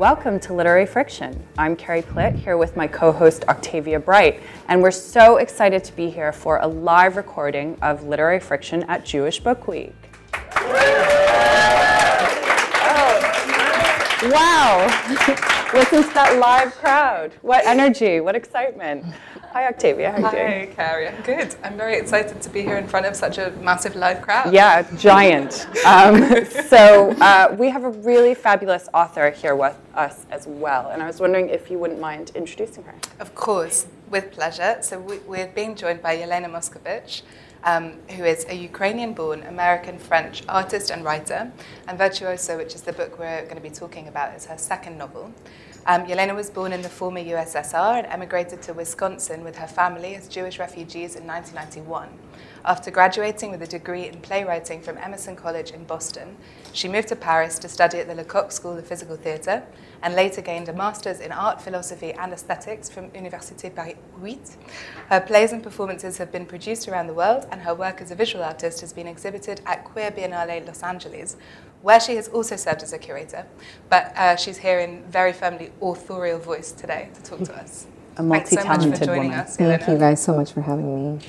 Welcome to Literary Friction. I'm Carrie Plitt here with my co host Octavia Bright, and we're so excited to be here for a live recording of Literary Friction at Jewish Book Week. Wow! Listen to that live crowd. What energy, what excitement. Hi, Octavia. How are you doing? Hi, Carrie. I'm good. I'm very excited to be here in front of such a massive live crowd. Yeah, giant. um, so, uh, we have a really fabulous author here with us as well, and I was wondering if you wouldn't mind introducing her. Of course, with pleasure. So, we, are being joined by Yelena Moskovich um, who is a Ukrainian born American French artist and writer, and Virtuoso, which is the book we're going to be talking about, is her second novel. Um, Yelena was born in the former USSR and emigrated to Wisconsin with her family as Jewish refugees in 1991. After graduating with a degree in playwriting from Emerson College in Boston, she moved to Paris to study at the Lecoq School of Physical Theatre and later gained a master's in art, philosophy, and aesthetics from Université Paris 8. Her plays and performances have been produced around the world, and her work as a visual artist has been exhibited at Queer Biennale Los Angeles, where she has also served as a curator. But uh, she's here in very firmly authorial voice today to talk to us. A multi-talented so woman. Us, Thank you guys so much for having me.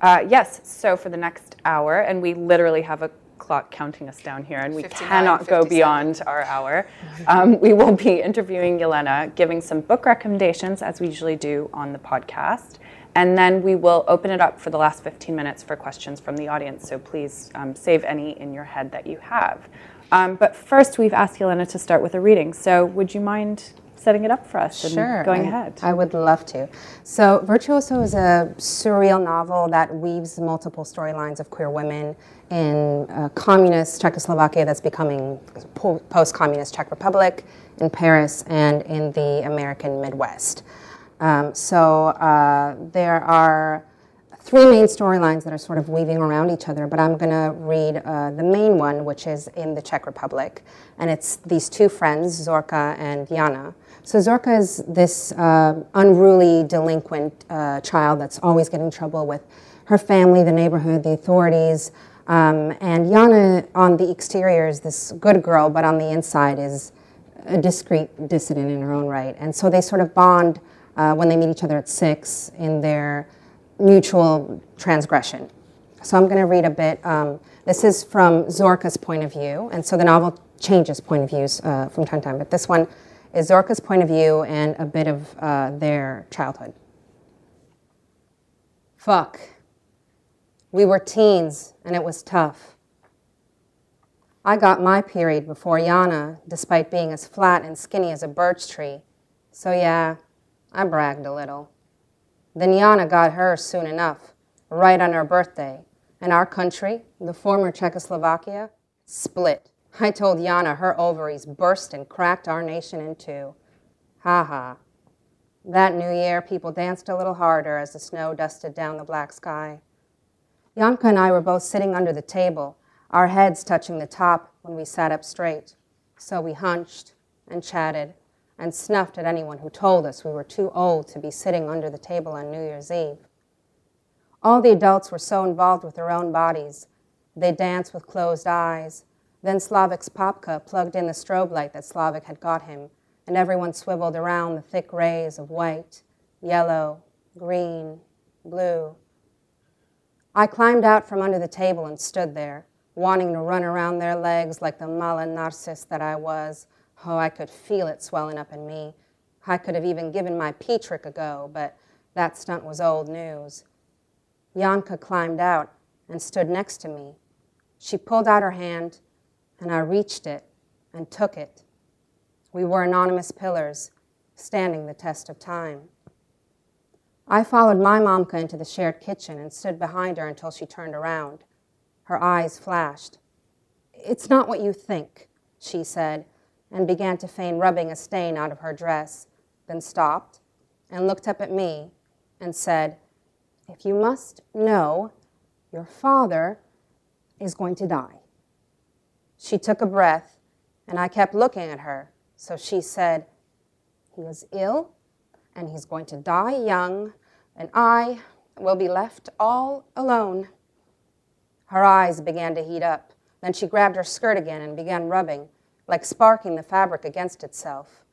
Uh, yes, so for the next hour, and we literally have a clock counting us down here, and we cannot go beyond our hour. Um, we will be interviewing Yelena, giving some book recommendations, as we usually do on the podcast. And then we will open it up for the last 15 minutes for questions from the audience. So please um, save any in your head that you have. Um, but first, we've asked Yelena to start with a reading. So would you mind setting it up for us sure, going I, ahead. I would love to. So, Virtuoso is a surreal novel that weaves multiple storylines of queer women in communist Czechoslovakia that's becoming post communist Czech Republic, in Paris, and in the American Midwest. Um, so, uh, there are three main storylines that are sort of weaving around each other, but I'm going to read uh, the main one, which is in the Czech Republic. And it's these two friends, Zorka and Jana. So Zorka is this uh, unruly, delinquent uh, child that's always getting in trouble with her family, the neighborhood, the authorities. Um, and Jana, on the exterior, is this good girl, but on the inside is a discreet dissident in her own right. And so they sort of bond uh, when they meet each other at six in their mutual transgression. So I'm going to read a bit. Um, this is from Zorka's point of view, and so the novel changes point of views uh, from time to time. But this one is Zorka's point of view and a bit of uh, their childhood. Fuck. We were teens, and it was tough. I got my period before Yana, despite being as flat and skinny as a birch tree. So, yeah, I bragged a little. Then Yana got hers soon enough, right on her birthday. And our country, the former Czechoslovakia, split. I told Yana her ovaries burst and cracked our nation in two. Ha ha. That new year, people danced a little harder as the snow dusted down the black sky. Yanka and I were both sitting under the table, our heads touching the top when we sat up straight. So we hunched and chatted and snuffed at anyone who told us we were too old to be sitting under the table on New Year's Eve. All the adults were so involved with their own bodies. They danced with closed eyes. Then Slavik's Popka plugged in the strobe light that Slavik had got him, and everyone swiveled around the thick rays of white, yellow, green, blue. I climbed out from under the table and stood there, wanting to run around their legs like the mala narcissus that I was, Oh, I could feel it swelling up in me. I could have even given my pee trick a go, but that stunt was old news. Yanka climbed out and stood next to me. She pulled out her hand, and I reached it and took it. We were anonymous pillars, standing the test of time. I followed my mamka into the shared kitchen and stood behind her until she turned around. Her eyes flashed. It's not what you think, she said, and began to feign rubbing a stain out of her dress, then stopped and looked up at me and said, If you must know, your father is going to die. She took a breath, and I kept looking at her. So she said, He is ill, and he's going to die young, and I will be left all alone. Her eyes began to heat up. Then she grabbed her skirt again and began rubbing like sparking the fabric against itself.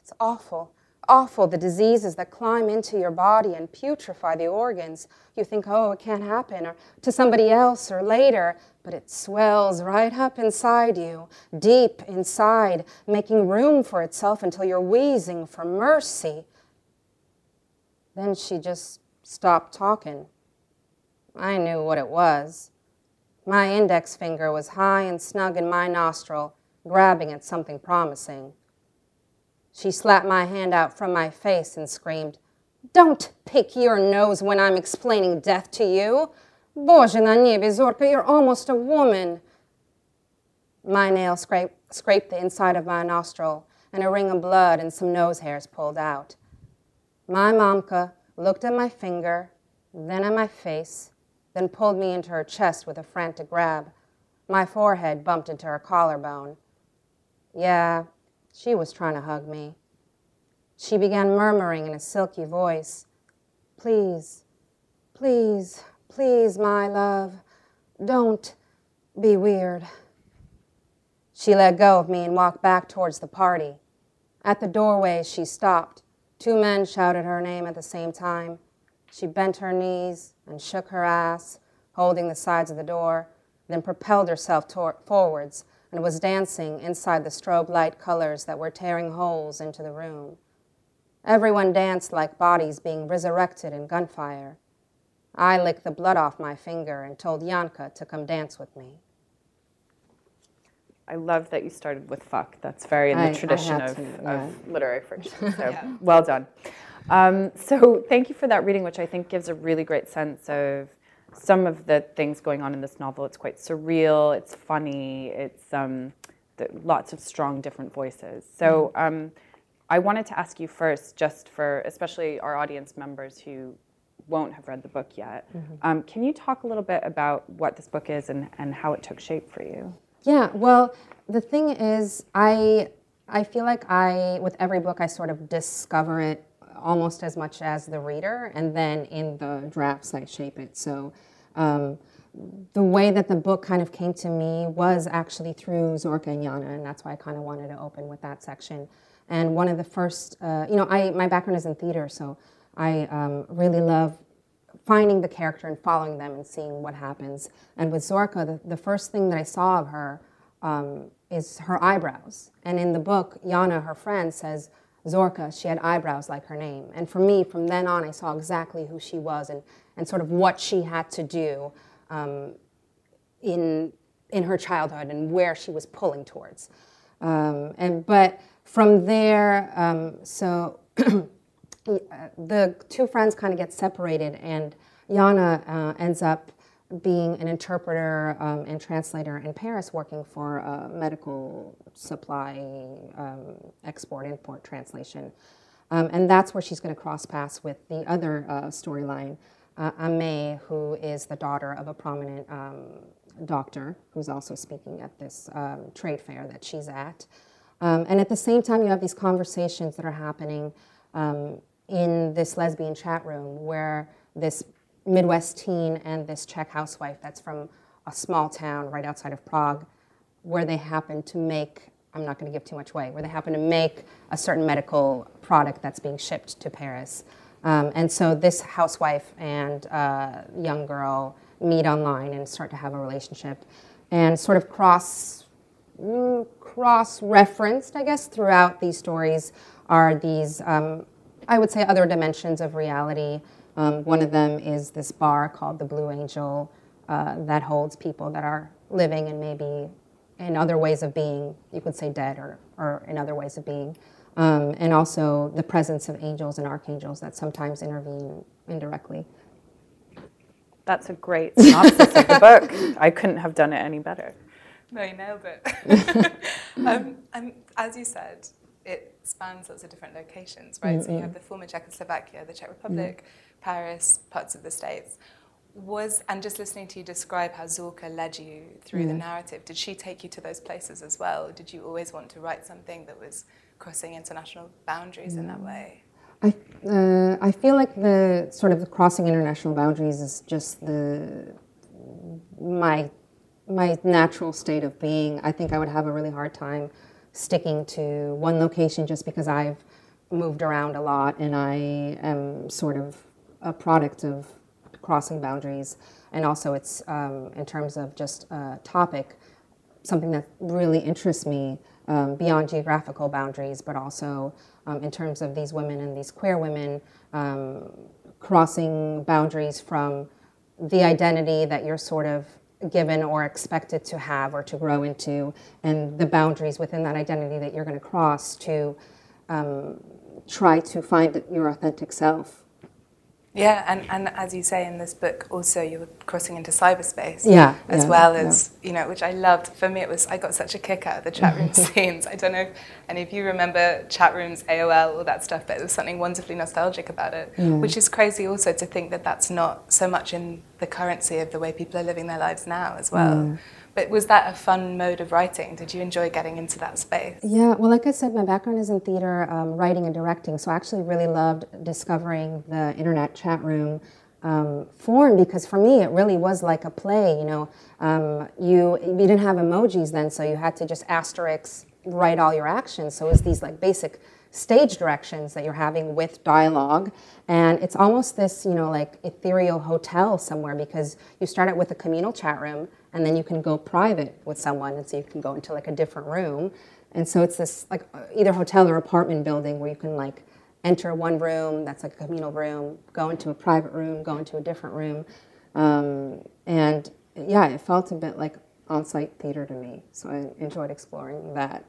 It's awful awful, the diseases that climb into your body and putrefy the organs. You think, oh, it can't happen, or to somebody else, or later, but it swells right up inside you, deep inside, making room for itself until you're wheezing for mercy. Then she just stopped talking. I knew what it was. My index finger was high and snug in my nostril, grabbing at something promising. She slapped my hand out from my face and screamed, Don't pick your nose when I'm explaining death to you. Boże na niebie, Zorka, you're almost a woman. My nail scraped, scraped the inside of my nostril, and a ring of blood and some nose hairs pulled out. My mamka looked at my finger, then at my face, then pulled me into her chest with a frantic grab. My forehead bumped into her collarbone. Yeah, she was trying to hug me. She began murmuring in a silky voice, Please, please, please, my love, don't be weird. She let go of me and walked back towards the party. At the doorway, she stopped. Two men shouted her name at the same time. She bent her knees and shook her ass, holding the sides of the door, then propelled herself forwards and was dancing inside the strobe light colors that were tearing holes into the room. Everyone danced like bodies being resurrected in gunfire. I licked the blood off my finger and told Yanka to come dance with me. I love that you started with fuck. That's very in the I, tradition I of, to, yeah. of, Literary Friction. So yeah. well done. Um, so thank you for that reading, which I think gives a really great sense of some of the things going on in this novel. It's quite surreal. It's funny. It's um, the, lots of strong different voices. So mm-hmm. um, I wanted to ask you first, just for especially our audience members who won't have read the book yet, mm-hmm. um, can you talk a little bit about what this book is and, and how it took shape for you? Yeah. Well, the thing is, I I feel like I with every book I sort of discover it almost as much as the reader, and then in the drafts I shape it. So um, the way that the book kind of came to me was actually through Zorka and Yana, and that's why I kind of wanted to open with that section. And one of the first, uh, you know, I, my background is in theater, so I um, really love finding the character and following them and seeing what happens. And with Zorka, the, the first thing that I saw of her um, is her eyebrows. And in the book, Yana, her friend, says, Zorka, she had eyebrows like her name. And for me, from then on, I saw exactly who she was and, and sort of what she had to do um, in, in her childhood and where she was pulling towards. Um, and, but from there, um, so the two friends kind of get separated, and Yana uh, ends up being an interpreter um, and translator in Paris, working for a medical supply um, export import translation. Um, and that's where she's going to cross paths with the other uh, storyline, uh, Ame, who is the daughter of a prominent um, doctor who's also speaking at this um, trade fair that she's at. Um, and at the same time, you have these conversations that are happening in this lesbian chat room where this Midwest teen and this Czech housewife that's from a small town right outside of Prague, where they happen to make, I'm not going to give too much away, where they happen to make a certain medical product that's being shipped to Paris. Um, and so this housewife and uh, young girl meet online and start to have a relationship and sort of cross mm, cross referenced i guess throughout these stories are these um, i would say other dimensions of reality um, one of them is this bar called the Blue Angel uh, that holds people that are living and maybe in other ways of being, you could say dead or, or in other ways of being. Um, and also the presence of angels and archangels that sometimes intervene indirectly. That's a great synopsis of the book. I couldn't have done it any better. No, you nailed it. um, and as you said, it spans lots of different locations, right? Mm-hmm. So you have the former Czechoslovakia, the Czech Republic, mm-hmm Paris, parts of the States. Was and just listening to you describe how Zorka led you through mm. the narrative, did she take you to those places as well? Did you always want to write something that was crossing international boundaries mm. in that way? I, uh, I feel like the sort of the crossing international boundaries is just the my my natural state of being. I think I would have a really hard time sticking to one location just because I've moved around a lot, and I am sort of a product of crossing boundaries. And also, it's um, in terms of just a topic, something that really interests me um, beyond geographical boundaries, but also um, in terms of these women and these queer women um, crossing boundaries from the identity that you're sort of given or expected to have or to grow into, and the boundaries within that identity that you're going to cross to um, try to find your authentic self. Yeah, and, and as you say in this book, also you were crossing into cyberspace. Yeah. As yeah, well as, yeah. you know, which I loved. For me, it was, I got such a kick out of the chat room scenes. I don't know if any of you remember chat rooms, AOL, all that stuff, but there was something wonderfully nostalgic about it, yeah. which is crazy also to think that that's not so much in the currency of the way people are living their lives now as well. But was that a fun mode of writing? Did you enjoy getting into that space? Yeah, well, like I said, my background is in theater, um, writing, and directing. So I actually really loved discovering the internet chat room um, form because for me it really was like a play. You know, um, you you didn't have emojis then, so you had to just asterisk write all your actions. So it was these like basic stage directions that you're having with dialogue and it's almost this you know like ethereal hotel somewhere because you start out with a communal chat room and then you can go private with someone and so you can go into like a different room. And so it's this like either hotel or apartment building where you can like enter one room that's like a communal room go into a private room go into a different room. Um, and yeah it felt a bit like on-site theater to me so i enjoyed exploring that.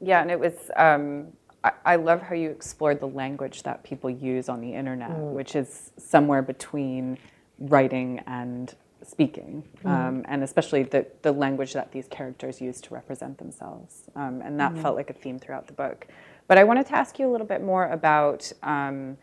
Yeah and it was um, I, I, love how you explored the language that people use on the internet mm. which is somewhere between writing and speaking, mm. um, and especially the, the language that these characters use to represent themselves. Um, and that mm. felt like a theme throughout the book. But I wanted to ask you a little bit more about um,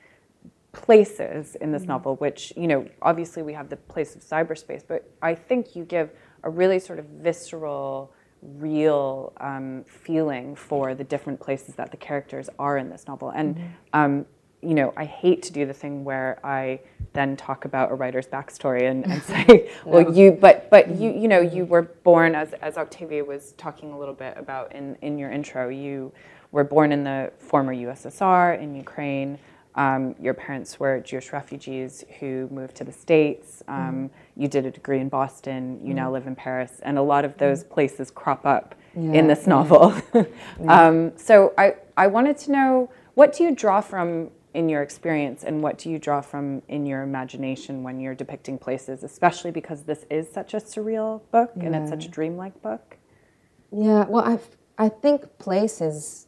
places in this mm. novel, which, you know, obviously we have the place of cyberspace, but I think you give a really sort of visceral, real um, feeling for the different places that the characters are in this novel. And mm-hmm. um, you know, I hate to do the thing where I then talk about a writer's backstory and, and say, well, no. you, but, but you, you know, you were born as, as Octavia was talking a little bit about in, in your intro, you were born in the former USSR in Ukraine. Um, your parents were Jewish refugees who moved to the States. Um, mm. You did a degree in Boston. You mm. now live in Paris. And a lot of those mm. places crop up yeah. in this novel. yeah. um, so I, I wanted to know, what do you draw from in your experience and what do you draw from in your imagination when you're depicting places especially because this is such a surreal book yeah. and it's such a dreamlike book? Yeah well i i think place is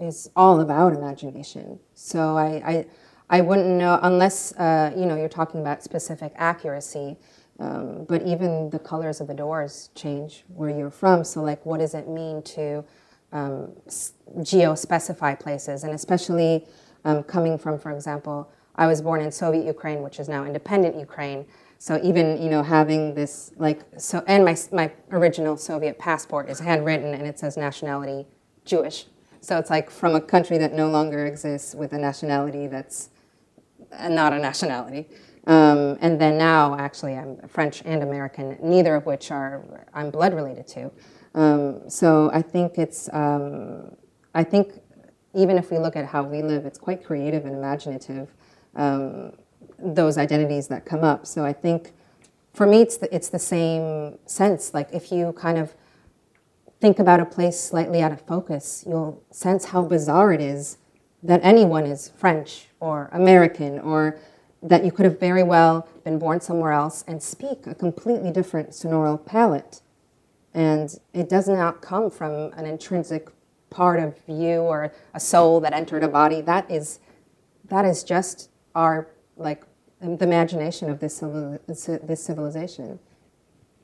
is all about imagination. So i i, I wouldn't know unless uh, you know you're talking about specific accuracy um, but even the colors of the doors change where you're from. So like what does it mean to um, geo-specify places? And especially um, coming from, for example, I was born in Soviet Ukraine, which is now independent Ukraine. So even you know having this like so, and my my original Soviet passport is handwritten and it says nationality Jewish. So it's like from a country that no longer exists with a nationality that's not a nationality. Um, and then now, actually, I'm French and American, neither of which are I'm blood related to. Um, so I think it's um, I think even if we look at how we live, it's quite creative and imaginative, um, those identities that come up. So I think for me, it's the, it's the same sense. Like if you kind of think about a place slightly out of focus, you'll sense how bizarre it is that anyone is French or American or that you could have very well been born somewhere else and speak a completely different sonoral palette. And it does not come from an intrinsic part of you or a soul that entered a body. That is, that is just our like the imagination of this this civilization.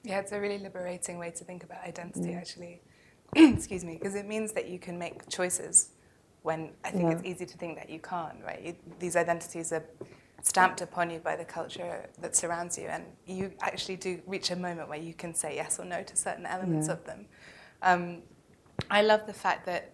Yeah, it's a really liberating way to think about identity, mm. actually. Excuse me, because it means that you can make choices when I think yeah. it's easy to think that you can't, right? You, these identities are stamped upon you by the culture that surrounds you, and you actually do reach a moment where you can say yes or no to certain elements yeah. of them. Um, I love the fact that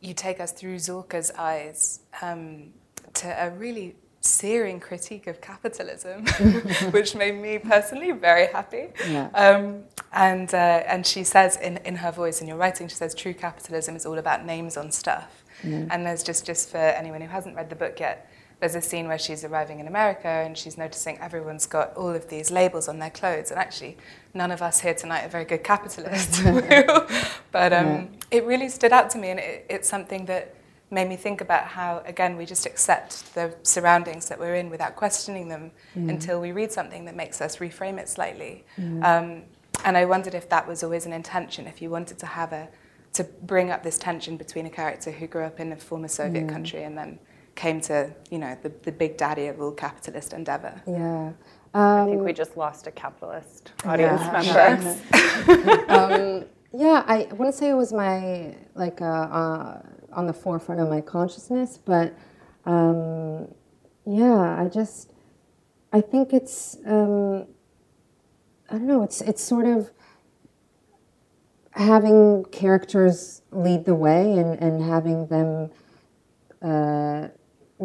you take us through Zorka's eyes um, to a really searing critique of capitalism, which made me personally very happy. Yeah. Um, and, uh, and she says in, in her voice, in your writing, she says, true capitalism is all about names on stuff. Mm. And there's just, just for anyone who hasn't read the book yet, there's a scene where she's arriving in America and she's noticing everyone's got all of these labels on their clothes. And actually, none of us here tonight are very good capitalists. but um, yeah. it really stood out to me, and it, it's something that made me think about how, again, we just accept the surroundings that we're in without questioning them mm. until we read something that makes us reframe it slightly. Mm. Um, and I wondered if that was always an intention, if you wanted to have a to bring up this tension between a character who grew up in a former Soviet mm. country and then came to, you know, the, the big daddy of all capitalist endeavor. Yeah. Um, I think we um, just lost a capitalist audience yeah, member. um, yeah, I wouldn't say it was my, like, uh, uh, on the forefront of my consciousness, but um, yeah, I just, I think it's, um, I don't know, it's, it's sort of, having characters lead the way and, and having them uh,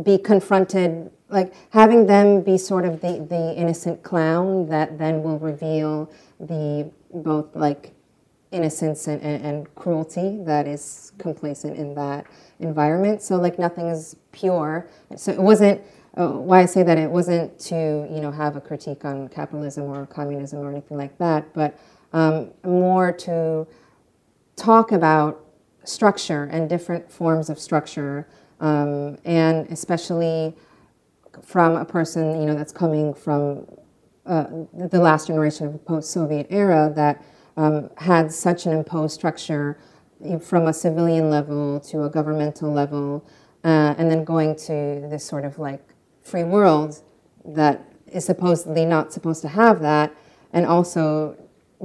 be confronted, like having them be sort of the, the innocent clown that then will reveal the both like innocence and, and, and cruelty that is complacent in that environment. So like nothing is pure. So it wasn't. Uh, why I say that it wasn't to you know have a critique on capitalism or communism or anything like that, but um, more to talk about structure and different forms of structure um, and especially from a person you know that's coming from uh, the last generation of post-Soviet era that um, had such an imposed structure from a civilian level to a governmental level, uh, and then going to this sort of like free world that is supposedly not supposed to have that, and also,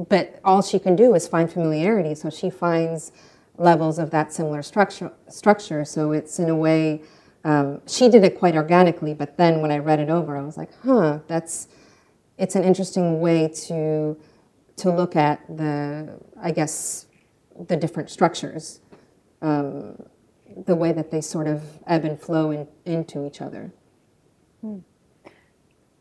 but all she can do is find familiarity. So she finds levels of that similar structure. Structure. So it's in a way, um, she did it quite organically. But then when I read it over, I was like, huh, that's it's an interesting way to to look at the, I guess, the different structures, um, the way that they sort of ebb and flow in, into each other. Hmm.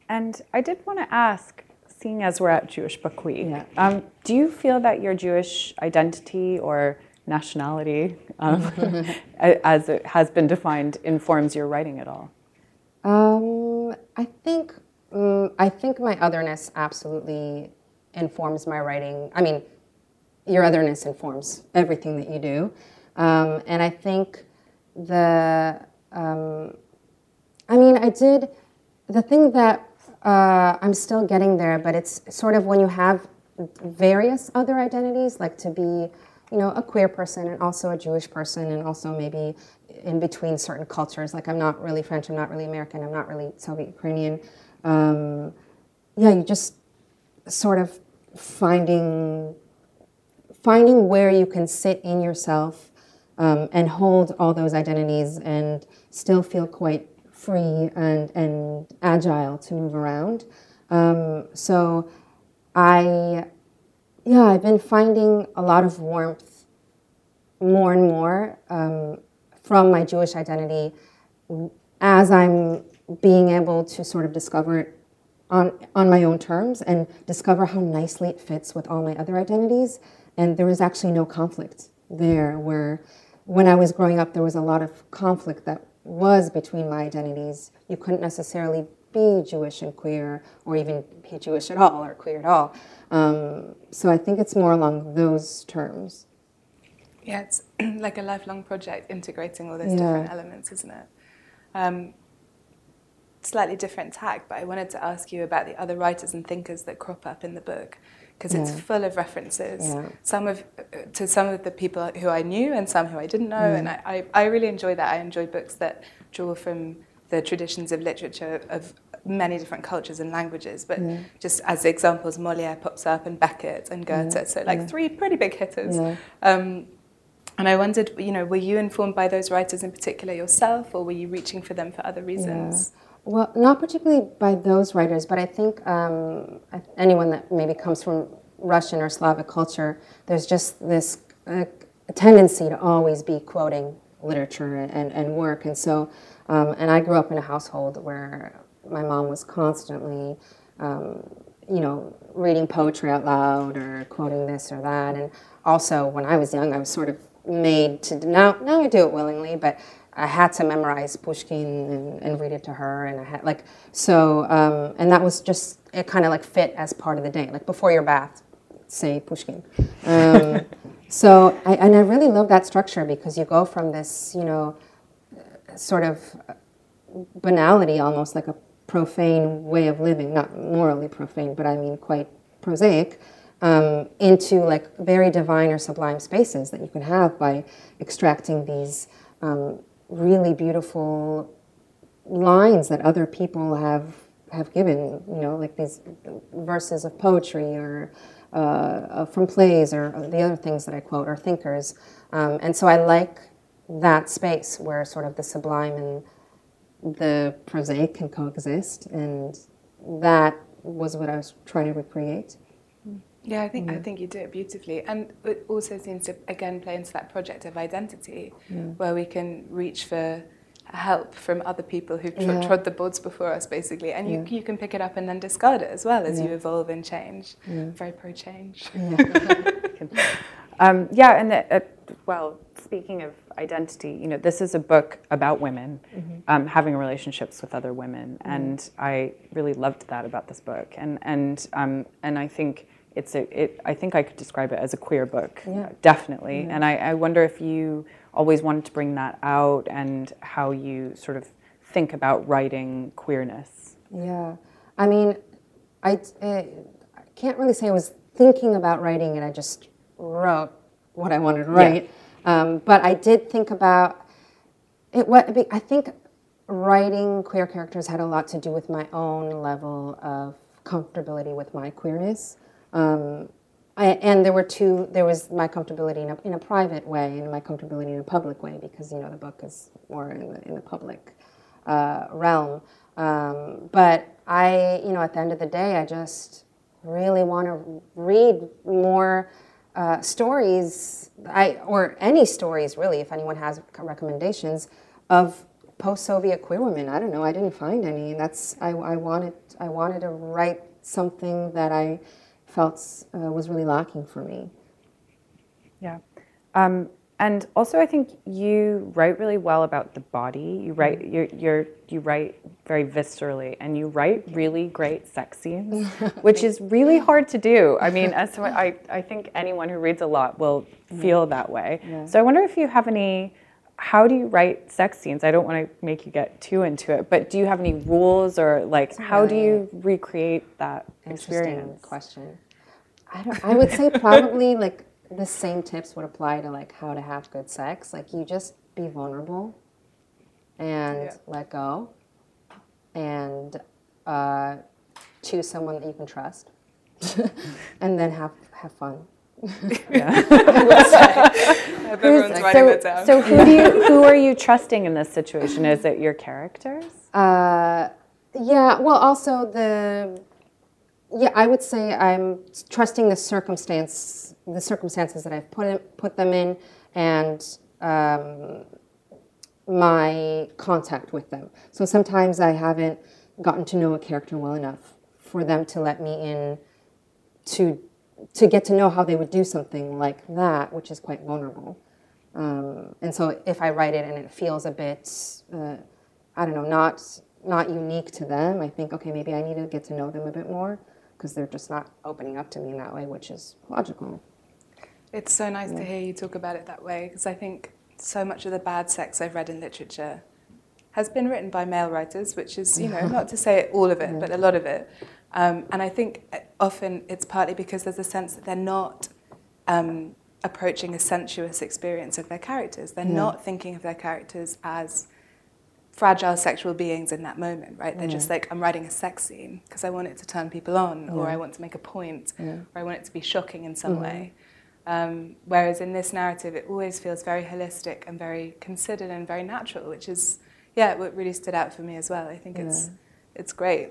And I did want to ask, seeing as we're at Jewish Book Week, yeah. um, do you feel that your Jewish identity or nationality, um, as it has been defined, informs your writing at all? Um, I think um, I think my otherness absolutely informs my writing. I mean, your otherness informs everything that you do, um, and I think the um, I mean, I did the thing that uh, I'm still getting there, but it's sort of when you have various other identities, like to be you know, a queer person and also a Jewish person and also maybe in between certain cultures. Like I'm not really French, I'm not really American, I'm not really Soviet Ukrainian. Um, yeah, you just sort of finding finding where you can sit in yourself um, and hold all those identities and still feel quite free and, and agile to move around. Um, so I yeah, I've been finding a lot of warmth more and more um, from my Jewish identity as I'm being able to sort of discover it on, on my own terms and discover how nicely it fits with all my other identities. And there was actually no conflict there, where when I was growing up, there was a lot of conflict that was between my identities. You couldn't necessarily be Jewish and queer, or even be Jewish at all, or queer at all. Um, so I think it's more along those terms. Yeah, it's like a lifelong project integrating all those yeah. different elements, isn't it? Um, slightly different tack, but I wanted to ask you about the other writers and thinkers that crop up in the book because yeah. it's full of references. Yeah. Some of to some of the people who I knew and some who I didn't know, mm. and I, I, I, really enjoy that. I enjoy books that draw from the traditions of literature of many different cultures and languages. But yeah. just as examples, Molière pops up and Beckett and Goethe. Yeah. So like yeah. three pretty big hitters. Um, and I wondered, you know, were you informed by those writers in particular yourself, or were you reaching for them for other reasons? Well, not particularly by those writers, but I think um, anyone that maybe comes from Russian or Slavic culture, there's just this uh, tendency to always be quoting literature and, and work. And so, um, and I grew up in a household where my mom was constantly, um, you know, reading poetry out loud or quoting this or that. And also, when I was young, I was sort of made to now. Now I do it willingly, but I had to memorize Pushkin and, and read it to her, and I had like so, um, and that was just it. Kind of like fit as part of the day, like before your bath, say Pushkin. Um, so, I, and I really love that structure because you go from this, you know, sort of banality, almost like a profane way of living, not morally profane, but I mean quite prosaic, um, into like very divine or sublime spaces that you can have by extracting these um, really beautiful lines that other people have have given. You know, like these verses of poetry or uh, from plays or the other things that I quote or thinkers. Um, and so I like that space where sort of the sublime and the prosaic can coexist, and that was what I was trying to recreate. Yeah, I think mm. I think you do it beautifully, and it also seems to again play into that project of identity, yeah. where we can reach for help from other people who've tr- yeah. trod the boards before us, basically, and you, yeah. you can pick it up and then discard it as well as you evolve and change. Very pro change. um, yeah, and the, uh, well, speaking of identity, you know, this is a book about women mm-hmm. um, having relationships with other women, mm-hmm. and I really loved that about this book, and and um, and I think it's a, it, I think I could describe it as a queer book, yeah. definitely. And I, I wonder if you always wanted to bring that out and how you sort of think about writing queerness. Yeah, I mean, I, I can't really say I was thinking about writing it. I just wrote what I wanted to write. Yeah. Um, but I did think about it. What I think writing queer characters had a lot to do with my own level of comfortability with my queerness. Um, I, and there were two. There was my comfortability in a, in a, private way, and my comfortability in a public way, because you know the book is more in the, in the public uh, realm. Um, but I, you know, at the end of the day, I just really want to read more uh, stories, I, or any stories really, if anyone has recommendations of post-Soviet queer women. I don't know. I didn't find any, that's I, I wanted. I wanted to write something that I felt uh, was really lacking for me. Yeah. Um, and also, I think you write really well about the body. You write mm-hmm. you're, you're, you write very viscerally, and you write really great sex scenes, which is really hard to do. I mean, as someone, I I think anyone who reads a lot will feel that way. Yeah. So I wonder if you have any. How do you write sex scenes? I don't want to make you get too into it, but do you have any rules or like how do you recreate that experience? Question. I don't. I would say probably like the same tips would apply to like how to have good sex. Like you just be vulnerable and yeah. let go and uh, choose someone that you can trust and then have have fun. yeah. so, so who do you who are you trusting in this situation? Is it your characters? Uh, yeah. Well, also the yeah, I would say I'm trusting the circumstance, the circumstances that I've put in, put them in, and um, my contact with them. So sometimes I haven't gotten to know a character well enough for them to let me in to to get to know how they would do something like that, which is quite vulnerable. Um, and so if I write it and it feels a bit, uh, I don't know, not not unique to them, I think okay, maybe I need to get to know them a bit more because they're just not opening up to me in that way, which is logical. It's so nice yeah. to hear you talk about it that way because I think so much of the bad sex I've read in literature has been written by male writers, which is, you know, not to say all of it, yeah. but a lot of it. Um, and I think often it's partly because there's a sense that they're not um, approaching a sensuous experience of their characters. They're yeah. not thinking of their characters as fragile sexual beings in that moment, right? They're just like, I'm writing a sex scene because I want it to turn people on, yeah. or I want to make a point, yeah. or I want it to be shocking in some mm-hmm. way. Um, whereas in this narrative, it always feels very holistic and very considered and very natural, which is, yeah, what really stood out for me as well. I think yeah. it's it's great.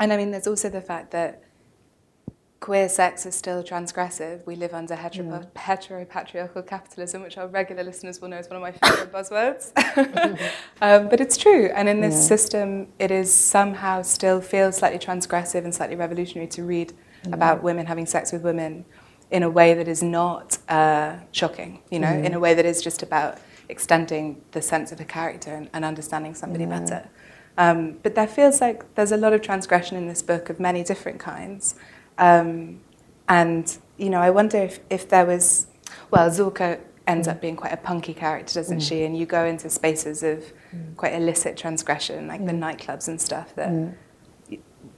And I mean, there's also the fact that queer sex is still transgressive. We live under hetero- yeah. heteropatriarchal capitalism, which our regular listeners will know is one of my favorite buzzwords. um, but it's true. And in this yeah. system, it is somehow still feels slightly transgressive and slightly revolutionary to read yeah. about women having sex with women in a way that is not uh, shocking, you know, mm. in a way that is just about extending the sense of a character and, and understanding somebody better. Um, but there feels like there's a lot of transgression in this book of many different kinds. Um, and, you know, I wonder if, if there was, well, Zorka ends up being quite a punky character, doesn't mm. she? And you go into spaces of mm. quite illicit transgression, like mm. the nightclubs and stuff that mm.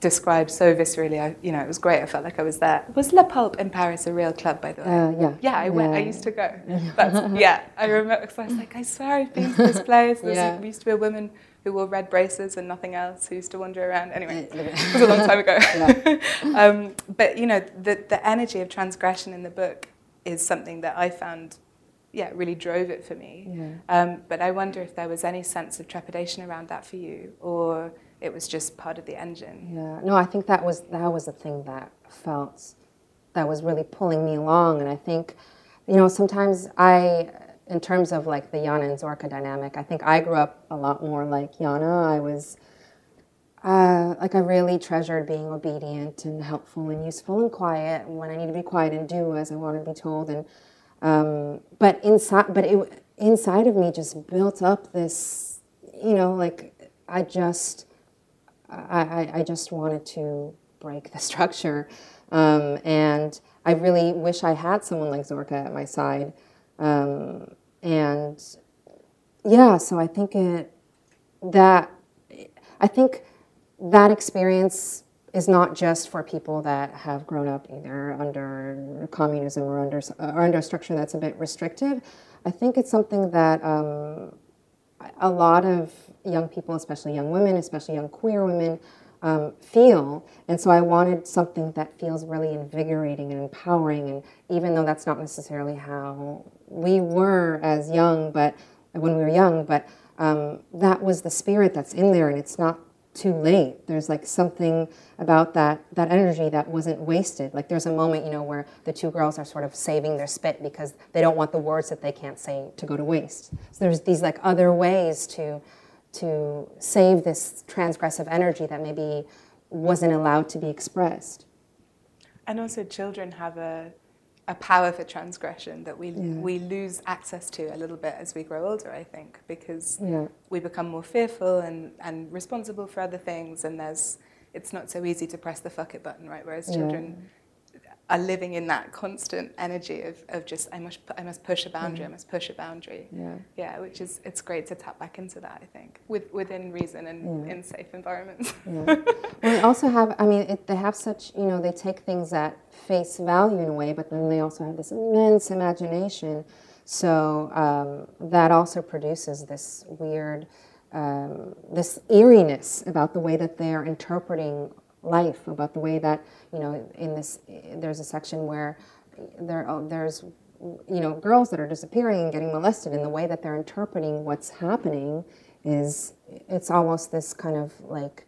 described so viscerally. I, you know, it was great. I felt like I was there. Was La Pulp in Paris a real club, by the way? Uh, yeah. Yeah, I went. Yeah. I used to go. That's, yeah, I remember. Cause I was like, I swear I've been to this place. There yeah. used to be a woman who wore red braces and nothing else, who used to wander around. Anyway, it was a long time ago. um, but you know, the the energy of transgression in the book is something that I found yeah, really drove it for me. Yeah. Um, but I wonder if there was any sense of trepidation around that for you, or it was just part of the engine. Yeah, no, I think that was that was the thing that felt that was really pulling me along, and I think, you know, sometimes I, in terms of like the Yana and Zorka dynamic, I think I grew up a lot more like Yana. I was. Uh, like I really treasured being obedient and helpful and useful and quiet when I need to be quiet and do as I want to be told and um, but inside, but it inside of me just built up this, you know, like I just, I, I just wanted to break the structure, um, and I really wish I had someone like Zorka at my side, um, and yeah, so I think it that I think that experience is not just for people that have grown up either under communism or under, or under a structure that's a bit restrictive. I think it's something that um, a lot of young people, especially young women, especially young queer women, um, feel. And so I wanted something that feels really invigorating and empowering. And even though that's not necessarily how we were as young, but when we were young, but um, that was the spirit that's in there, and it's not too late. There's like something about that that energy that wasn't wasted. Like there's a moment, you know, where the two girls are sort of saving their spit because they don't want the words that they can't say to go to waste. So there's these like other ways to to save this transgressive energy that maybe wasn't allowed to be expressed. And also children have a a power for transgression that we yeah. we lose access to a little bit as we grow older, I think, because yeah. we become more fearful and, and responsible for other things and there's it's not so easy to press the fuck it button, right? Whereas children are living in that constant energy of, of just I must I must push a boundary, yeah. I must push a boundary. Yeah. Yeah, which is it's great to tap back into that, I think, with, within reason and yeah. in safe environments. yeah. Well, they also have I mean it, they have such you know they take things at face value in a way, but then they also have this immense imagination. So um, that also produces this weird, um, this eeriness about the way that they're interpreting life, about the way that you know, in this, there's a section where there, oh, there's, you know, girls that are disappearing and getting molested, and the way that they're interpreting what's happening is, it's almost this kind of like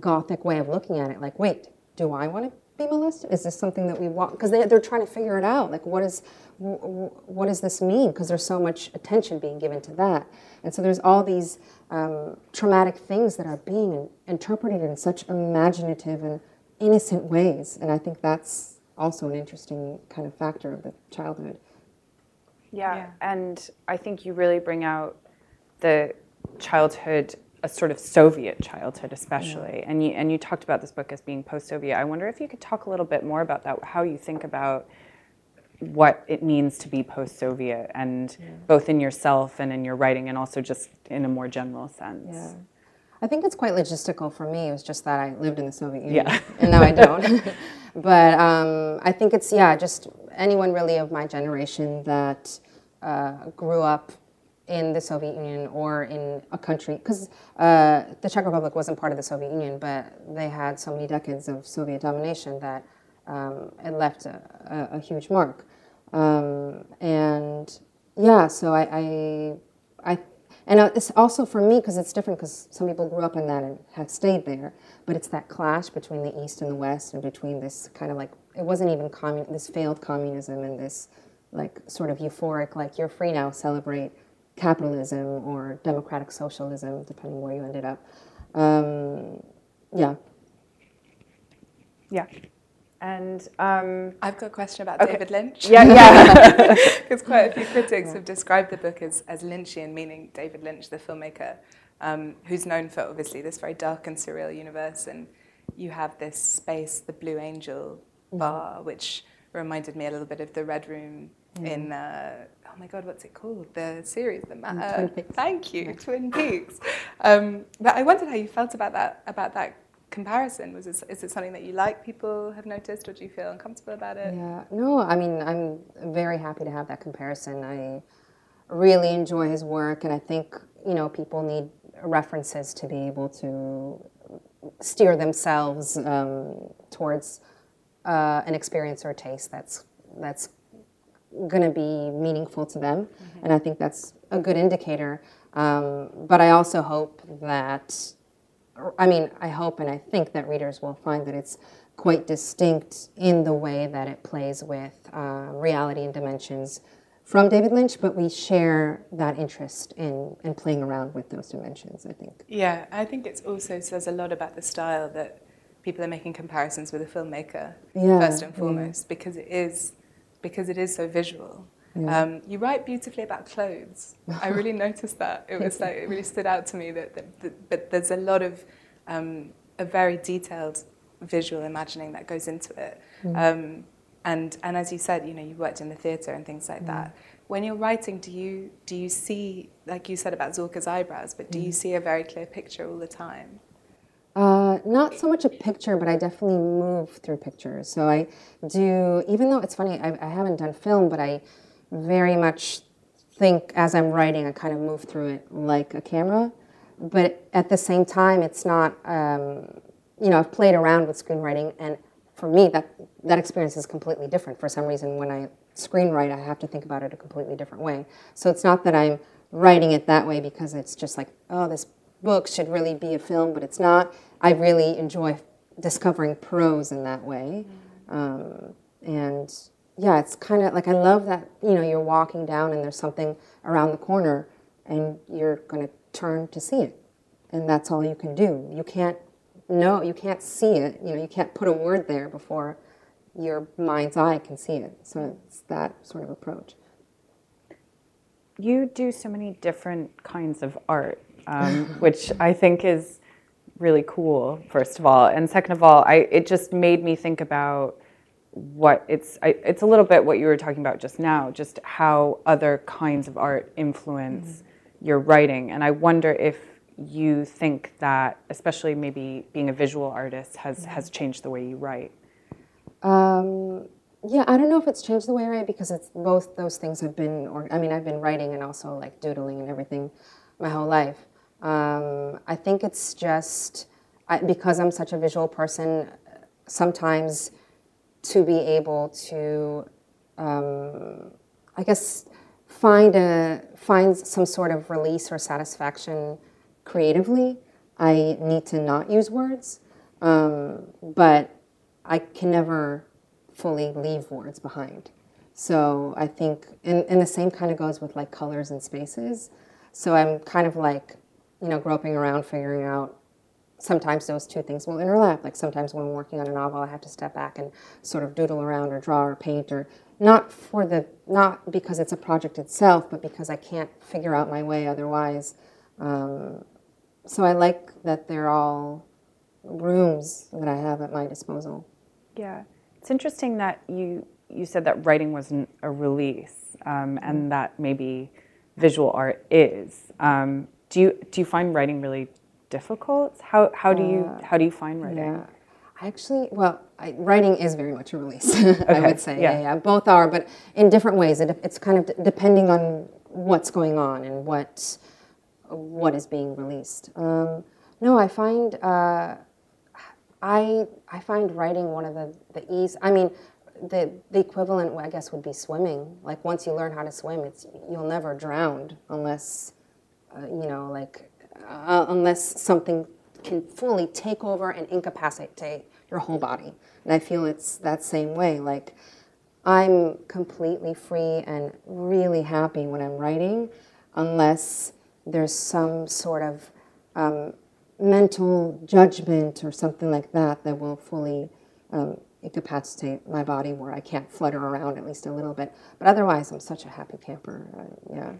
gothic way of looking at it. Like, wait, do I want to be molested? Is this something that we want? Because they, they're trying to figure it out. Like, what is, what does this mean? Because there's so much attention being given to that, and so there's all these um, traumatic things that are being interpreted in such imaginative and innocent ways. And I think that's also an interesting kind of factor of the childhood. Yeah, yeah. and I think you really bring out the childhood, a sort of Soviet childhood, especially. Yeah. And you and you talked about this book as being post-Soviet. I wonder if you could talk a little bit more about that, how you think about what it means to be post-Soviet, and yeah. both in yourself and in your writing, and also just in a more general sense. Yeah. I think it's quite logistical for me. It was just that I lived in the Soviet Union, yeah. and now I don't. but um, I think it's yeah, just anyone really of my generation that uh, grew up in the Soviet Union or in a country, because uh, the Czech Republic wasn't part of the Soviet Union, but they had so many decades of Soviet domination that um, it left a, a, a huge mark. Um, and yeah, so I, I, I and it's also for me because it's different because some people grew up in that and have stayed there. But it's that clash between the East and the West, and between this kind of like it wasn't even commun- this failed communism and this like sort of euphoric like you're free now celebrate capitalism or democratic socialism depending where you ended up. Um, yeah. Yeah. And um, I've got a question about okay. David Lynch. Yeah, yeah. Because quite a few critics yeah. have described the book as, as Lynchian, meaning David Lynch, the filmmaker, um, who's known for obviously this very dark and surreal universe. And you have this space, the Blue Angel mm-hmm. bar, which reminded me a little bit of the Red Room mm. in uh, oh my god, what's it called? The series, the uh, Thank you, Twin Peaks. Um, but I wondered how you felt about that about that comparison. Was it, is it something that you like? People have noticed, or do you feel uncomfortable about it? Yeah, no. I mean, I'm very happy to have that comparison. I really enjoy his work, and I think you know people need references to be able to steer themselves um, towards uh, an experience or a taste that's that's going to be meaningful to them, mm-hmm. and I think that's a good indicator. Um, but I also hope that, I mean, I hope and I think that readers will find that it's quite distinct in the way that it plays with uh, reality and dimensions from David Lynch, but we share that interest in, in playing around with those dimensions, I think. Yeah, I think it also says a lot about the style that people are making comparisons with a filmmaker, yeah, first and foremost, yeah. because it is because it is so visual. Yeah. Um, you write beautifully about clothes. I really noticed that. It was like it really stood out to me that, that, that but there's a lot of um, a very detailed visual imagining that goes into it. Mm. Um, and and as you said, you know, you worked in the theatre and things like mm. that. When you're writing, do you do you see, like you said about Zorka's eyebrows, but do mm. you see a very clear picture all the time? Uh, not so much a picture, but I definitely move through pictures. So I do, even though it's funny, I, I, haven't done film, but I very much think as I'm writing, I kind of move through it like a camera. But at the same time, it's not, um, you know, I've played around with screenwriting, and for me, that, that experience is completely different. For some reason, when I screenwrite, I have to think about it a completely different way. So it's not that I'm writing it that way because it's just like, oh, this book should really be a film, but it's not. I really enjoy discovering prose in that way. Um, and yeah, it's kind of like I love that, you know, you're walking down and there's something around the corner and you're going to turn to see it. And that's all you can do. You can't know, you can't see it, you know, you can't put a word there before your mind's eye can see it. So it's that sort of approach. You do so many different kinds of art um, which I think is really cool, first of all. And second of all, I, it just made me think about what it's I, it's a little bit what you were talking about just now just how other kinds of art influence mm-hmm. your writing and i wonder if you think that especially maybe being a visual artist has mm-hmm. has changed the way you write um, yeah i don't know if it's changed the way i write because it's both those things have been or i mean i've been writing and also like doodling and everything my whole life um, I think it's just I, because I'm such a visual person, sometimes to be able to, um, I guess, find a find some sort of release or satisfaction creatively, I need to not use words. Um, but I can never fully leave words behind. So I think, and, and the same kind of goes with like colors and spaces. So I'm kind of like you know, groping around, figuring out. Sometimes those two things will interlap. Like sometimes when I'm working on a novel, I have to step back and sort of doodle around or draw or paint or not for the not because it's a project itself, but because I can't figure out my way otherwise. Um, so I like that they're all rooms that I have at my disposal. Yeah, it's interesting that you you said that writing wasn't a release, um, and mm-hmm. that maybe visual art is. Um, do you do you find writing really difficult? How how do you uh, how do you find writing? Yeah. I actually, well, I, writing is very much a release. Okay. I would say, yeah. yeah. yeah, both are, but in different ways. It, it's kind of d- depending on what's going on and what what is being released. Um, no, I find uh, I I find writing one of the the ease. I mean, the the equivalent, I guess, would be swimming. Like once you learn how to swim, it's you'll never drown unless uh, you know, like uh, unless something can fully take over and incapacitate your whole body. And I feel it's that same way. Like I'm completely free and really happy when I'm writing, unless there's some sort of um, mental judgment or something like that that will fully um, incapacitate my body where I can't flutter around at least a little bit. But otherwise, I'm such a happy camper. Uh, yeah.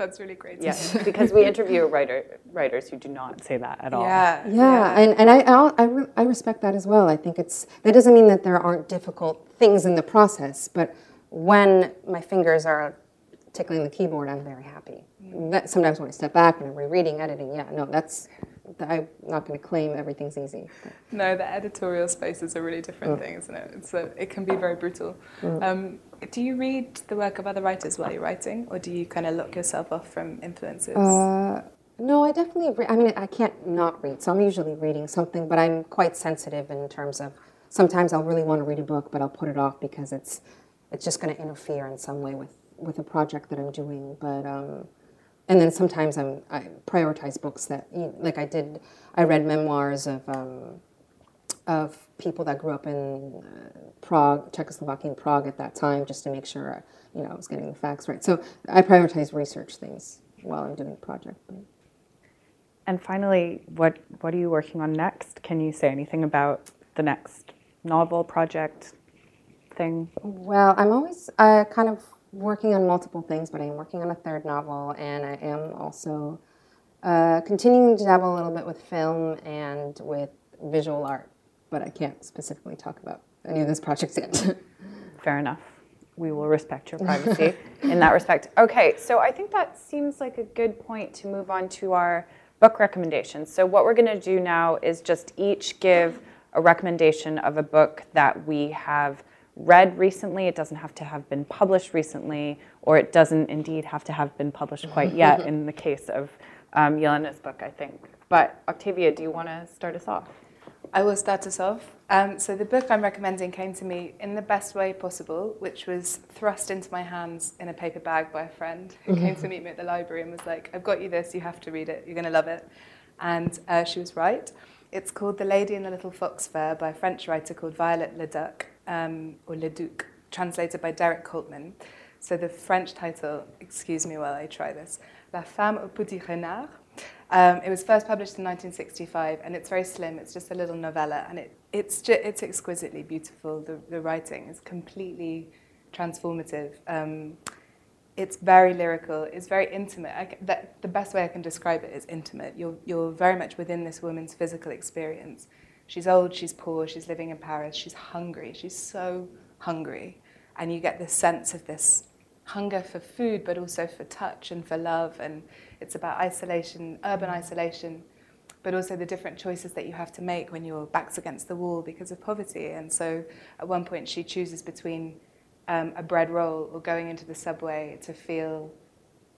That's really great. Yes, because we interview writer, writers who do not say that at all. Yeah, yeah, yeah. and, and I, I, I, re- I respect that as well. I think it's, that doesn't mean that there aren't difficult things in the process, but when my fingers are tickling the keyboard, I'm very happy. That, sometimes when I step back and I'm rereading, editing, yeah, no, that's, I'm not going to claim everything's easy. No, the editorial space is a really different mm. thing, isn't it? It's a, it can be very brutal. Mm. Um, do you read the work of other writers while you're writing, or do you kind of lock yourself off from influences? Uh, no, I definitely. Re- I mean, I can't not read, so I'm usually reading something. But I'm quite sensitive in terms of sometimes I'll really want to read a book, but I'll put it off because it's it's just going to interfere in some way with with a project that I'm doing. But um, and then sometimes I'm, I prioritize books that, like I did, I read memoirs of, um, of people that grew up in uh, Prague, Czechoslovakia, Prague at that time, just to make sure, you know, I was getting the facts right. So I prioritize research things while I'm doing the project. And finally, what, what are you working on next? Can you say anything about the next novel project thing? Well, I'm always uh, kind of working on multiple things, but I am working on a third novel, and I am also uh, continuing to dabble a little bit with film and with visual art, but I can't specifically talk about any of those projects yet. Fair enough. We will respect your privacy in that respect. Okay, so I think that seems like a good point to move on to our book recommendations. So, what we're going to do now is just each give a recommendation of a book that we have read recently. It doesn't have to have been published recently, or it doesn't indeed have to have been published quite yet in the case of um, Yelena's book, I think. But Octavia, do you want to start us off? I will start us off. Um, so the book I'm recommending came to me in the best way possible, which was thrust into my hands in a paper bag by a friend who came to meet me at the library and was like, "I've got you this. You have to read it. You're going to love it." And uh, she was right. It's called The Lady and the Little Fox Fur by a French writer called Violette Leduc um, or Le Duc, translated by Derek Coltman. So the French title, excuse me while I try this, La Femme au Petit Renard. Um, it was first published in 1965, and it's very slim. It's just a little novella, and it, it's, ju- it's exquisitely beautiful. The, the writing is completely transformative. Um, it's very lyrical. It's very intimate. I, that, the best way I can describe it is intimate. You're, you're very much within this woman's physical experience. She's old, she's poor, she's living in Paris, she's hungry, she's so hungry. And you get this sense of this hunger for food, but also for touch and for love. And it's about isolation, urban isolation, but also the different choices that you have to make when your back's against the wall because of poverty. And so at one point, she chooses between um, a bread roll or going into the subway to feel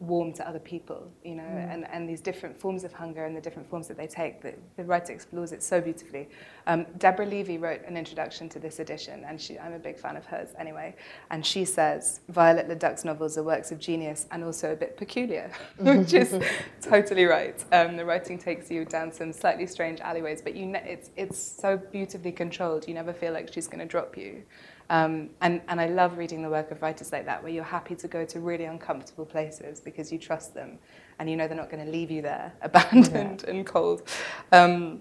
warm to other people, you know, mm. and, and these different forms of hunger and the different forms that they take. The, the writer explores it so beautifully. Um, Deborah Levy wrote an introduction to this edition, and she, I'm a big fan of hers anyway. And she says Violette Leduc's novels are works of genius and also a bit peculiar, which is totally right. Um, the writing takes you down some slightly strange alleyways, but you ne- it's, it's so beautifully controlled, you never feel like she's going to drop you. Um, and, and I love reading the work of writers like that, where you're happy to go to really uncomfortable places because you trust them and you know they're not going to leave you there abandoned yeah. and cold. Um,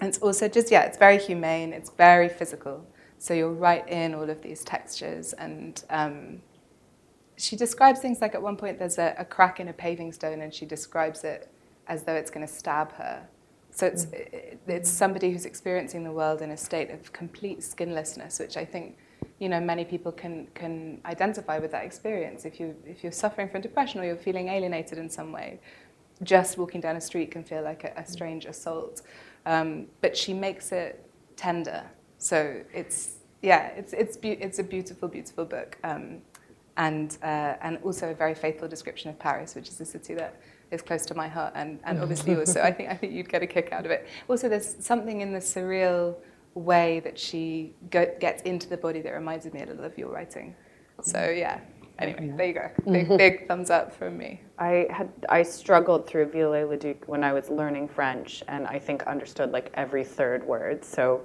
and it's also just, yeah, it's very humane, it's very physical. So you're right in all of these textures. And um, she describes things like at one point there's a, a, crack in a paving stone and she describes it as though it's going to stab her. So it's, mm. it's somebody who's experiencing the world in a state of complete skinlessness, which I think you know, many people can, can identify with that experience. If, you, if you're suffering from depression or you're feeling alienated in some way, just walking down a street can feel like a, a strange assault. Um, but she makes it tender. So it's, yeah, it's, it's, be- it's a beautiful, beautiful book. Um, and, uh, and also a very faithful description of Paris, which is a city that is close to my heart and, and obviously yours. So I think, I think you'd get a kick out of it. Also, there's something in the surreal way that she go, gets into the body that reminds me a little of your writing. So mm-hmm. yeah. Anyway, yeah. there you go. Big, mm-hmm. big thumbs up from me. I had I struggled through Violette Leduc when I was learning French, and I think understood like every third word. So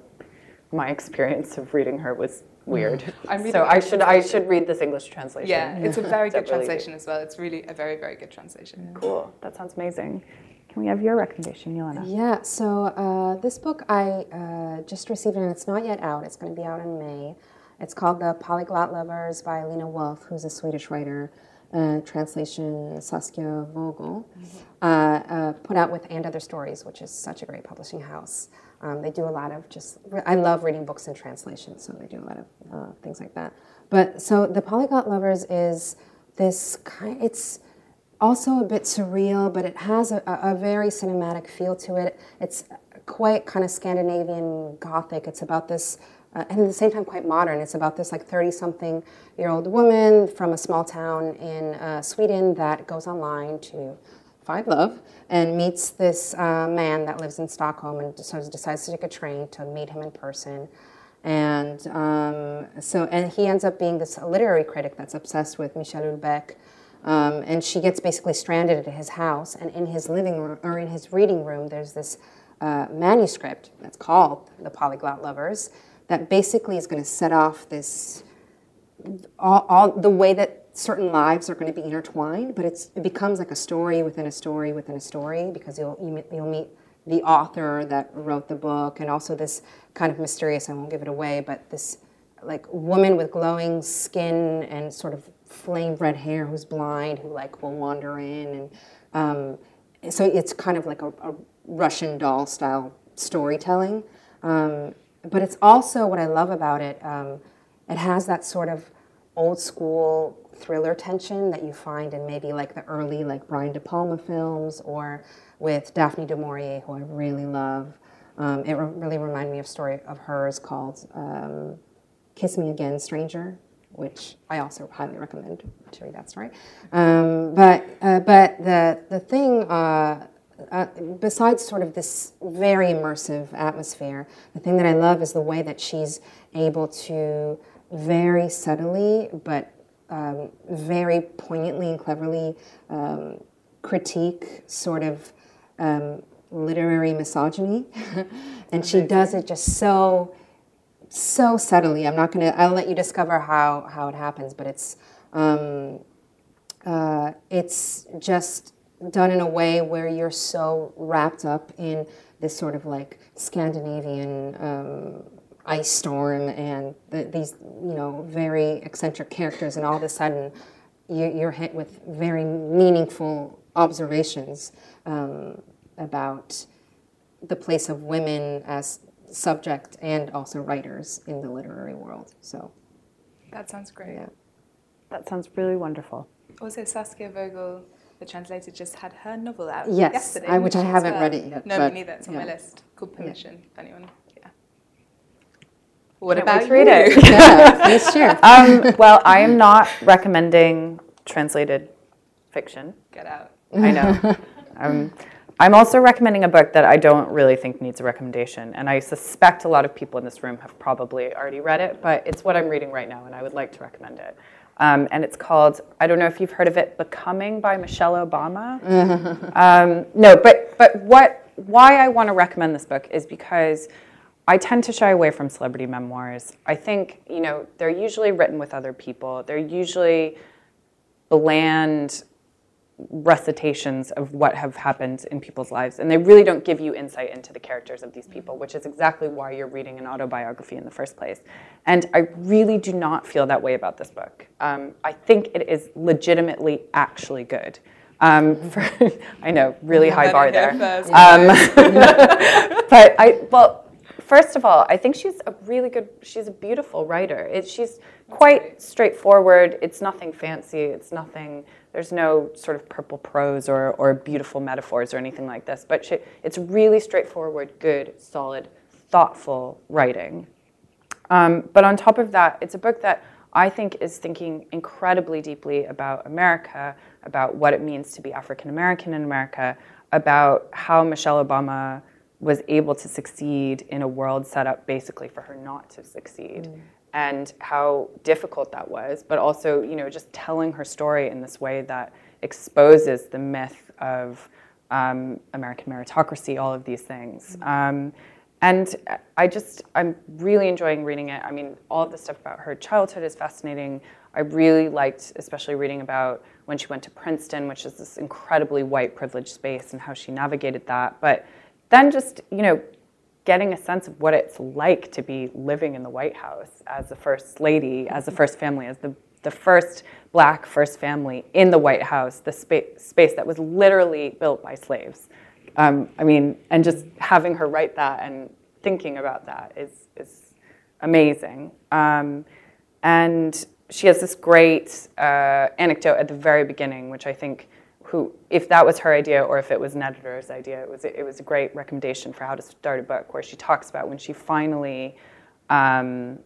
my experience of reading her was weird. Mm. so I should I should read this English translation. Yeah, it's a very good translation really as well. It's really a very very good translation. Cool. That sounds amazing. We have your recommendation, Yelena? Yeah, so uh, this book I uh, just received, and it's not yet out. It's going to be out in May. It's called The Polyglot Lovers by Lina Wolff, who's a Swedish writer. Uh, translation Saskia Vogel, mm-hmm. Uh, uh, put out with And Other Stories, which is such a great publishing house. Um, they do a lot of just, I love reading books in translation, so they do a lot of uh, things like that. But so The Polyglot Lovers is this kind, it's, also a bit surreal, but it has a, a, very cinematic feel to it. It's quite kind of Scandinavian Gothic. It's about this, uh, and at the same time quite modern. It's about this like 30 something year old woman from a small town in uh, Sweden that goes online to find love and meets this uh, man that lives in Stockholm and sort of decides to take a train to meet him in person. And um, so, and he ends up being this literary critic that's obsessed with Michel Houellebecq um, and she gets basically stranded at his house, and in his living room or in his reading room, there's this uh, manuscript that's called The Polyglot Lovers that basically is going to set off this all, all, the way that certain lives are going to be intertwined, but it becomes like a story within a story within a story because you'll you, will you will meet the author that wrote the book and also this kind of mysterious I won't give it away, but this like woman with glowing skin and sort of flame red hair who's blind who like will wander in and um, so it's kind of like a, a Russian doll style storytelling. Um, but it's also what I love about it. Um, it has that sort of old school thriller tension that you find in maybe like the early like Brian De Palma films or with Daphne du Maurier, who I really love. Um, it re- really reminded me of a story of hers called um, "Kiss Me Again, Stranger," which I also highly recommend to read that story. Um, but uh, but the the thing. Uh, uh, besides sort of this very immersive atmosphere, the thing that I love is the way that she's able to very subtly but um, very poignantly and cleverly um, critique sort of um, literary misogyny. and she does it just so so subtly. I'm not gonna. I'll let you discover how how it happens, but it's um, uh, it's just done in a way where you're so wrapped up in this sort of like Scandinavian um, ice storm and the, these you know very eccentric characters, and all of a sudden you, are hit with very meaningful observations um, about the place of women as subject and also writers in the literary world. So that sounds great. Yeah. That sounds really wonderful. Also, Saskia Vogel, the translator, just had her novel out yes, yesterday. I, which I haven't read it yet. No, me neither. It's on yeah. my list. Called Permission. Yeah. If anyone. Yeah. What Can't about read it? yeah, please share. Um, well, I am not recommending translated fiction. Get out. I know. um, I'm also recommending a book that I don't really think needs a recommendation, and I suspect a lot of people in this room have probably already read it, but it's what I'm reading right now, and I would like to recommend it. Um, and it's called, I don't know if you've heard of it, Becoming by Michelle Obama. um, no, but, but what, why I want to recommend this book is because I tend to shy away from celebrity memoirs. I think, you know, they're usually written with other people. They're usually bland recitations of what have happened in people's lives. And they really don't give you insight into the characters of these people which is exactly why you're reading an autobiography in the first place. And i really do not feel that way about this book. Um, i think it is legitimately actually good. Um, for, i know really high bar there. um, but i well first of all i think she's a really good she's a beautiful writer. It, she's quite straightforward. It's nothing fancy. It's nothing there's no sort of purple prose or, or beautiful metaphors or anything like this, but she, it's really straightforward, good, solid, thoughtful writing. Um, but on top of that, it's a book that I think is thinking incredibly deeply about America, about what it means to be African American in America, about how Michelle Obama was able to succeed in a world set up basically for her not to succeed. Mm and how difficult that was, but also, you know, just telling her story in this way that exposes the myth of um, American meritocracy, all of these things. Mm-hmm. Um, and I just, I'm really enjoying reading it. I mean, all of the stuff about her childhood is fascinating. I really liked, especially reading about when she went to Princeton, which is this incredibly white privileged space, and how she navigated that. But then just, you know, getting a sense of what it's like to be living in the White House as the first lady, as the first family, as the, the first black first family in the White House, the spa- space that was literally built by slaves. Um, I mean, and just having her write that and thinking about that is, is amazing. Um, and she has this great uh, anecdote at the very beginning, which I think who, if that was her idea or if it was an editor's idea, it was, it was a great recommendation for how to start a book where she talks about when she finally, um,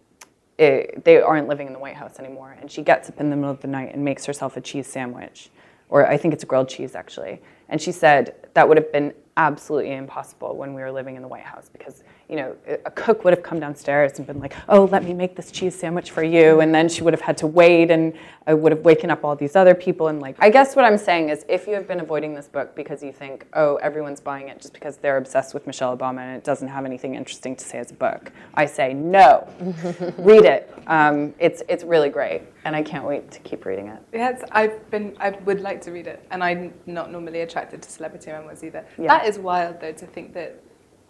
it, they aren't living in the White House anymore, and she gets up in the middle of the night and makes herself a cheese sandwich, or I think it's a grilled cheese actually. And she said that would have been absolutely impossible when we were living in the White House because you know a cook would have come downstairs and been like, "Oh, let me make this cheese sandwich for you," and then she would have had to wait, and I would have waken up all these other people. And like, I guess what I'm saying is, if you have been avoiding this book because you think, "Oh, everyone's buying it just because they're obsessed with Michelle Obama and it doesn't have anything interesting to say as a book," I say no, read it. Um, it's it's really great, and I can't wait to keep reading it. Yes, I've been. I would like to read it, and I'm not normally attracted to celebrity memoirs either. Yeah. That is wild, though, to think that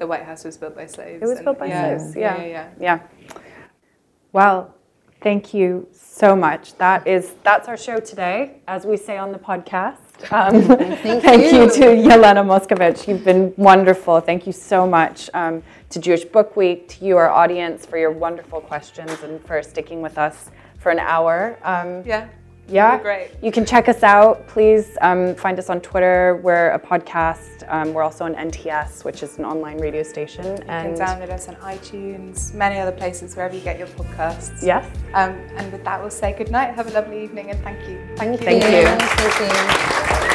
the White House was built by slaves. It was built by yeah, slaves. Yeah. Yeah, yeah, yeah. Well, thank you so much. That is that's our show today, as we say on the podcast. Um, thank, thank you. you. to Yelena Moskovich. You've been wonderful. Thank you so much um, to Jewish Book Week, to you, our audience, for your wonderful questions and for sticking with us for an hour. Um, yeah. Yeah, great. You can check us out. Please um, find us on Twitter. We're a podcast. Um, we're also on NTS, which is an online radio station. You and can download us on iTunes, many other places wherever you get your podcasts. Yes. Um, and with that, we'll say good night. Have a lovely evening, and thank you. Thank, thank you. Thank you. Thank you.